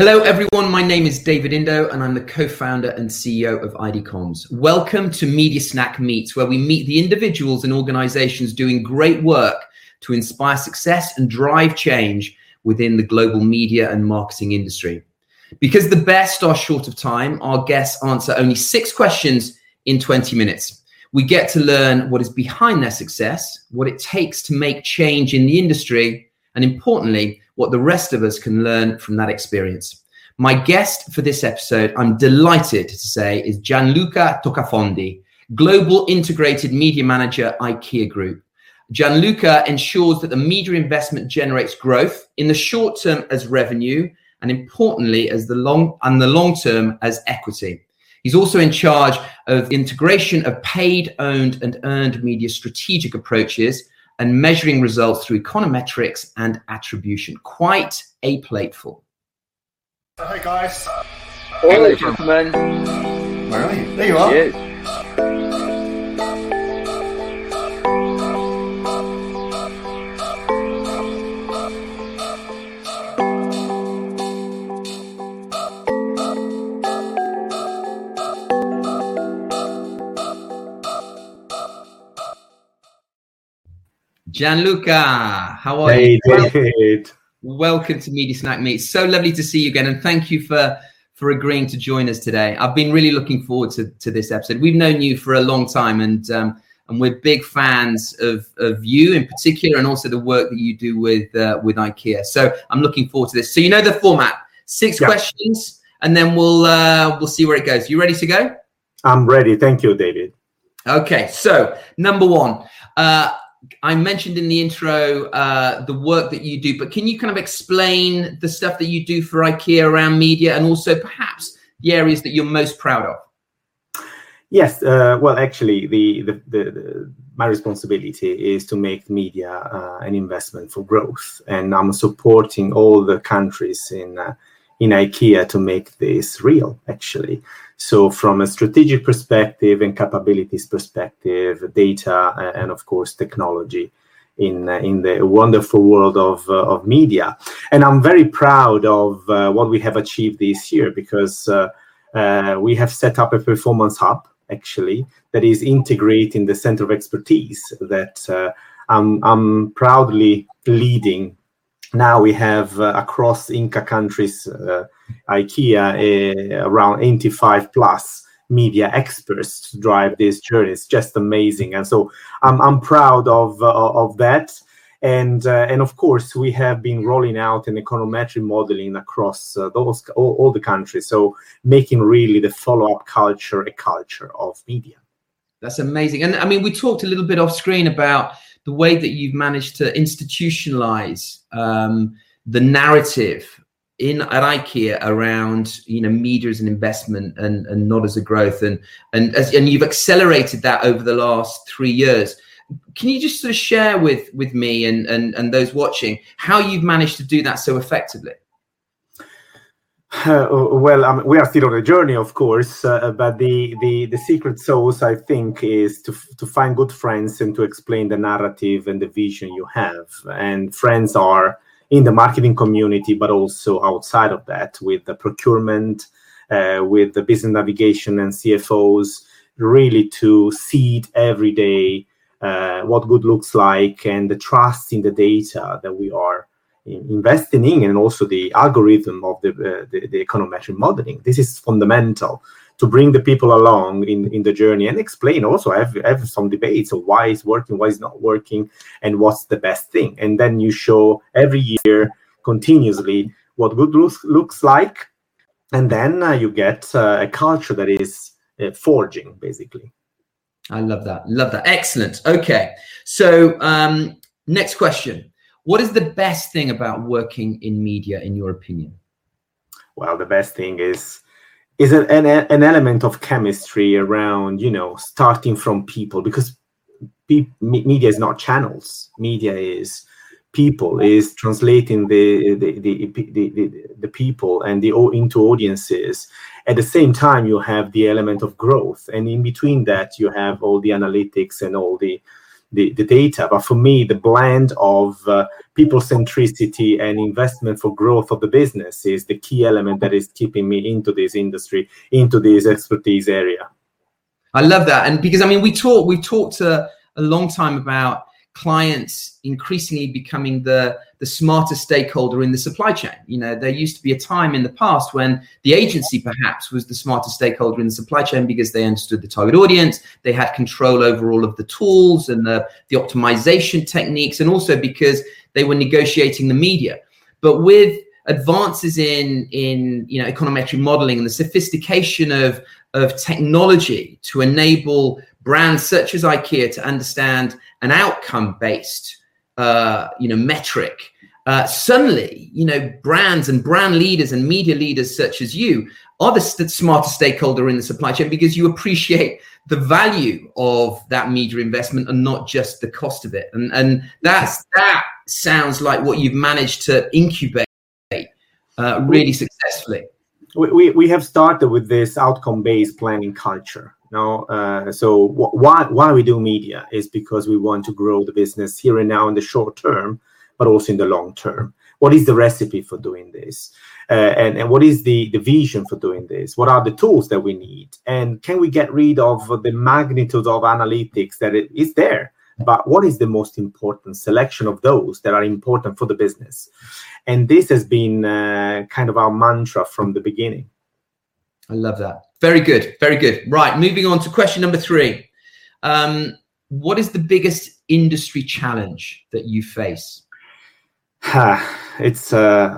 Hello, everyone. My name is David Indo, and I'm the co founder and CEO of ID Comms. Welcome to Media Snack Meets, where we meet the individuals and organizations doing great work to inspire success and drive change within the global media and marketing industry. Because the best are short of time, our guests answer only six questions in 20 minutes. We get to learn what is behind their success, what it takes to make change in the industry, and importantly, what the rest of us can learn from that experience. My guest for this episode, I'm delighted to say, is Gianluca Toccafondi, Global Integrated Media Manager, IKEA Group. Gianluca ensures that the media investment generates growth in the short term as revenue, and importantly, as the long and the long term as equity. He's also in charge of integration of paid, owned, and earned media strategic approaches and measuring results through econometrics and attribution. Quite a plateful. Hi guys. Hello, gentlemen. Where are you? There you are. Yes. Gianluca, how are Hey, you? David. Welcome to Media Snack Meet. So lovely to see you again, and thank you for for agreeing to join us today. I've been really looking forward to, to this episode. We've known you for a long time, and um, and we're big fans of of you in particular, and also the work that you do with uh, with IKEA. So I'm looking forward to this. So you know the format: six Yeah. questions, and then we'll uh, we'll see where it goes. You ready to go? I'm ready. Thank you, David. Okay, so number one, uh, I mentioned in the intro uh, the work that you do, but can you kind of explain the stuff that you do for IKEA around media and also perhaps the areas that you're most proud of? Yes. Uh, well, actually, the, the, the, the my responsibility is to make media uh, an investment for growth, and I'm supporting all the countries in uh, in IKEA to make this real. Actually, so from a strategic perspective and capabilities perspective, data and of course technology. In, in the wonderful world of, uh, of media. And I'm very proud of uh, what we have achieved this year because uh, uh, we have set up a performance hub actually that is integrating the center of expertise that uh, I'm, I'm proudly leading now we have uh, across Ingka countries uh, ikea uh, around 85 plus media experts to drive this journey. It's just amazing. And so i'm, I'm proud of, uh, of that. And uh, and of course we have been rolling out an econometric modeling across uh, those all, all the countries. So making really the follow-up culture a culture of media. That's amazing. And I mean, we talked a little bit off screen about the way that you've managed to institutionalize um, the narrative in at IKEA around you know media as an investment and, and not as a growth and and as, and you've accelerated that over the last three years. Can you just sort of share with with me and and, and those watching how you've managed to do that so effectively? Uh, well, um, we are still on a journey, of course, uh, but the, the, the secret sauce, I think, is to, to find good friends and to explain the narrative and the vision you have. And friends are in the marketing community, but also outside of that, with the procurement, uh, with the business navigation and CFOs, really to seed every day uh, what good looks like and the trust in the data that we are investing in and also the algorithm of the, uh, the, the econometric modeling. This is fundamental to bring the people along in, in the journey and explain also have, have some debates of why it's working, why it's not working, and what's the best thing. And then you show every year continuously what good looks, looks like. And then uh, you get uh, a culture that is uh, forging, basically. I love that. Love that. Excellent. Okay. So, um, next question. What is the best thing about working in media, in your opinion? well the best thing is is an, an, an element of chemistry around you know starting from people because pe- media is not channels media is people is translating the the the, the, the, the people and the into audiences at the same time you have the element of growth and in between that you have all the analytics and all the the, the data. But for me, the blend of uh, people centricity and investment for growth of the business is the key element that is keeping me into this industry, into this expertise area. I love that, and because I mean, we talk, we've talked a, a long time about clients increasingly becoming the the smarter stakeholder in the supply chain. You know, there used to be a time in the past when the agency perhaps was the smarter stakeholder in the supply chain because they understood the target audience, they had control over all of the tools and the, the optimization techniques, and also because they were negotiating the media. But with advances in in you know econometric modeling and the sophistication of of technology to enable brands such as IKEA to understand an outcome based uh, you know metric. Uh, suddenly you know brands and brand leaders and media leaders such as you are the st- smartest stakeholder in the supply chain because you appreciate the value of that media investment and not just the cost of it. And and that's that sounds like what you've managed to incubate uh, really successfully. we, we, we have started with this outcome based planning culture no, uh, so wh- why why we do media is because we want to grow the business here and now in the short term, but also in the long term. What is the recipe for doing this, uh, and and what is the the vision for doing this? What are the tools that we need, and can we get rid of the magnitude of analytics that it is there? But what is the most important selection of those that are important for the business? And this has been uh, kind of our mantra from the beginning. I love that. Very good. Very good. Right. Moving on to question number three. Um, what is the biggest industry challenge that you face? it's, uh,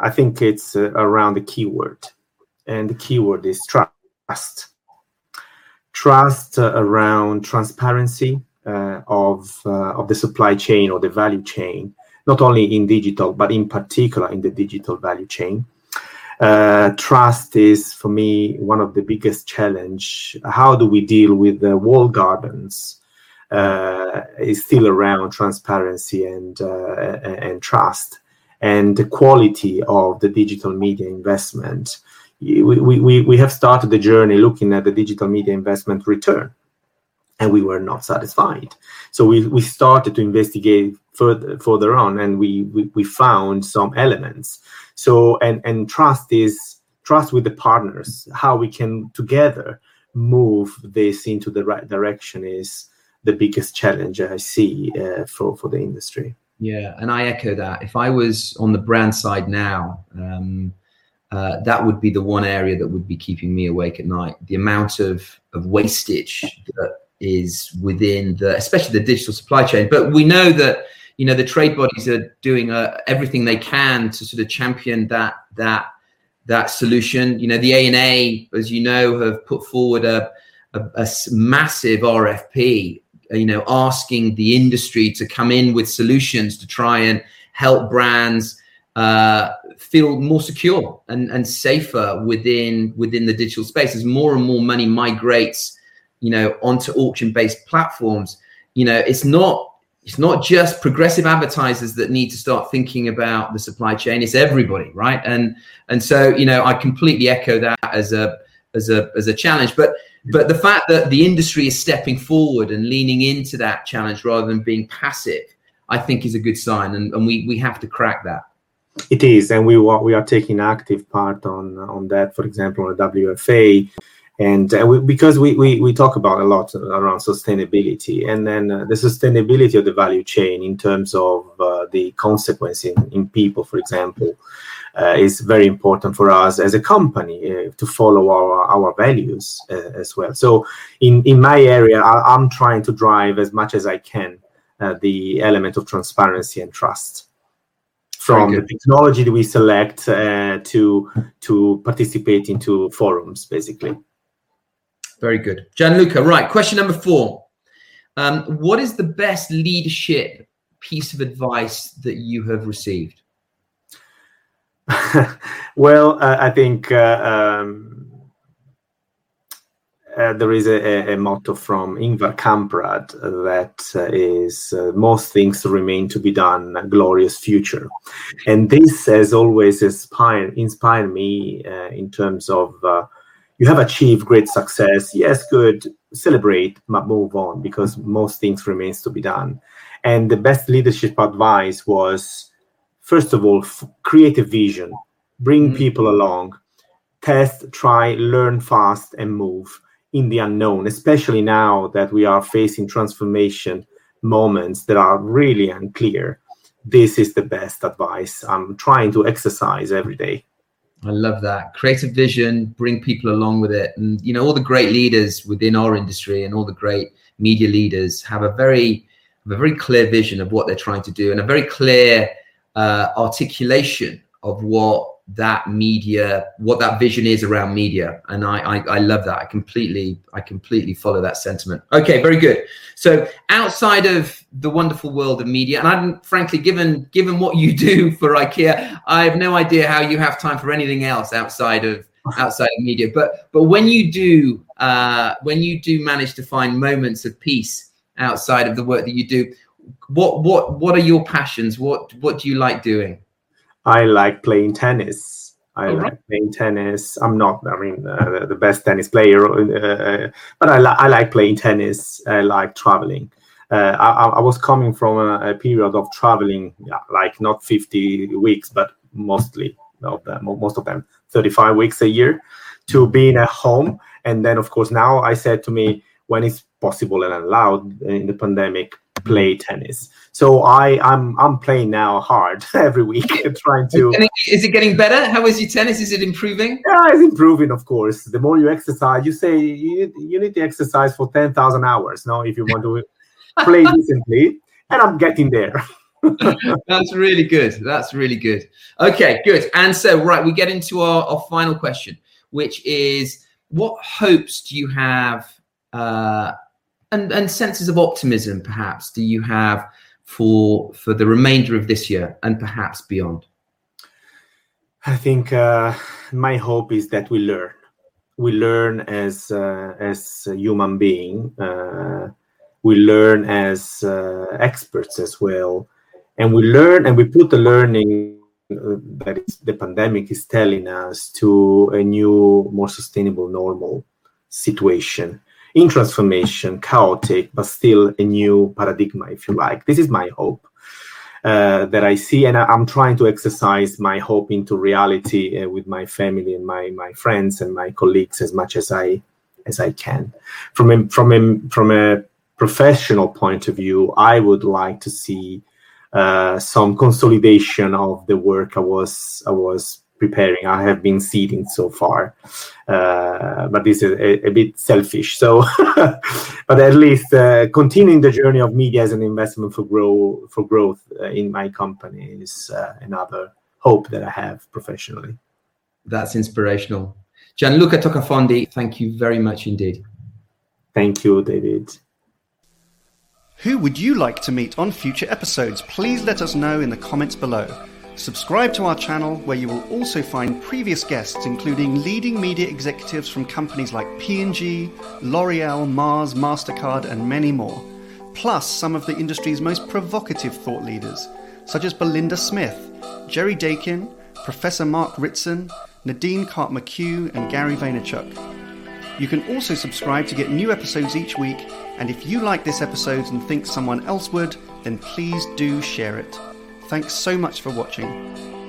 I think it's uh, around the keyword. And the keyword is trust. Trust uh, around transparency uh, of, uh, of the supply chain or the value chain, not only in digital, but in particular in the digital value chain uh, trust is for me one of the biggest challenge. How do we deal with the walled gardens? Uh, is still around transparency and uh, and trust and the quality of the digital media investment. We, we, we have started the journey looking at the digital media investment return and we were not satisfied. So we, we started to investigate further further on and we, we, we found some elements. So and and trust is trust with the partners. How we can together move this into the right direction is the biggest challenge i see uh, for for the industry. Yeah and i echo that. If i was on the brand side now um, uh, that would be the one area that would be keeping me awake at night. The amount of of wastage that is within the especially the digital supply chain but we know that you know the trade bodies are doing uh, everything they can to sort of champion that that that solution. You know, the ANA, as you know, have put forward a, a, a massive RFP. Uh, you know, asking the industry to come in with solutions to try and help brands uh, feel more secure and, and safer within within the digital space as more and more money migrates you know onto auction based platforms you know it's not it's not just progressive advertisers that need to start thinking about the supply chain it's everybody right? And and so you know i completely echo that as a as a as a challenge. But but the fact that the industry is stepping forward and leaning into that challenge rather than being passive i think is a good sign and, and we we have to crack that. It is and we we are taking active part on on that for example on the wfa and uh, we, because we, we we talk about a lot around sustainability and then uh, the sustainability of the value chain in terms of uh, the consequence in, in people for example uh, is very important for us as a company uh, to follow our our values uh, as well. So in in my area I, am trying to drive as much as i can the element of transparency and trust. From the technology that we select to to participate into forums basically very good. Gianluca, right. Question number four. Um, what is the best leadership piece of advice that you have received? well, uh, I think uh, um, uh, there is a, a, motto from Ingvar Kamprad that uh, is uh, most things remain to be done, glorious future. And this has always inspired, inspired me uh, in terms of you have achieved great success. Yes, good. Celebrate, but move on because most things remains to be done. And the best leadership advice was, first of all, f- create a vision, bring mm-hmm. people along, test, try, learn fast, and move in the unknown. Especially now that we are facing transformation moments that are really unclear. This is the best advice I'm trying to exercise every day. I love that. Creative vision, bring people along with it. And, you know, all the great leaders within our industry and all the great media leaders have a very, a very clear vision of what they're trying to do and a very clear uh, articulation of what that media what that vision is around media. And I, I, I love that. I completely i completely follow that sentiment. Okay very good. So outside of the wonderful world of media and i'm frankly given given what you do for ikea i have no idea how you have time for anything else outside of outside of media. But but when you do uh when you do manage to find moments of peace outside of the work that you do what what what are your passions? What what do you like doing I like playing tennis. I like right. playing tennis. I'm not, I mean, uh, the best tennis player, uh, but I, li- I like playing tennis. I like traveling. Uh, I, I, was coming from a, a period of traveling, yeah, like not 50 weeks, but mostly of them, most of them, 35 weeks a year, to being at home. And then, of course, now I said to me, when it's possible and allowed in the pandemic, play tennis. So I I'm I'm playing now hard every week, trying to. Is it getting better? How is your tennis? Is it improving? Yeah, it's improving. Of course, the more you exercise, you say you, you need to exercise for ten thousand hours. Now, if you want to play decently, and I'm getting there. That's really good. That's really good. Okay, good. And so, right, we get into our, our final question, which is what hopes do you have uh, and and senses of optimism perhaps do you have for for the remainder of this year and perhaps beyond? I think uh, my hope is that we learn. We learn as uh, as a human being uh, we learn as uh, experts as well and we learn and we put the learning uh, that the pandemic is telling us to a new more sustainable normal situation in transformation, chaotic, but still a new paradigm, if you like. This is my hope. Uh, that I see, and I, am trying to exercise my hope into reality uh, with my family and my my friends and my colleagues as much as I as I can. From a, from a, from a professional point of view, I would like to see uh, some consolidation of the work I was I was preparing. I have been seeding so far, uh, but this is a, a, bit selfish. So, but at least uh, continuing the journey of media as an investment for grow for growth uh, in my company is uh, another hope that I have professionally. That's inspirational. Gianluca Toccafondi, thank you very much indeed. Thank you, David. Who would you like to meet on future episodes? Please let us know in the comments below. Subscribe to our channel where you will also find previous guests including leading media executives from companies like P&G, L'Oreal, Mars, Mastercard and many more. Plus some of the industry's most provocative thought leaders such as Belinda Smith, Jerry Daykin, Professor Mark Ritson, Nadine Karp McHugh and Gary Vaynerchuk. You can also subscribe to get new episodes each week and if you like this episode and think someone else would, then please do share it. Thanks so much for watching.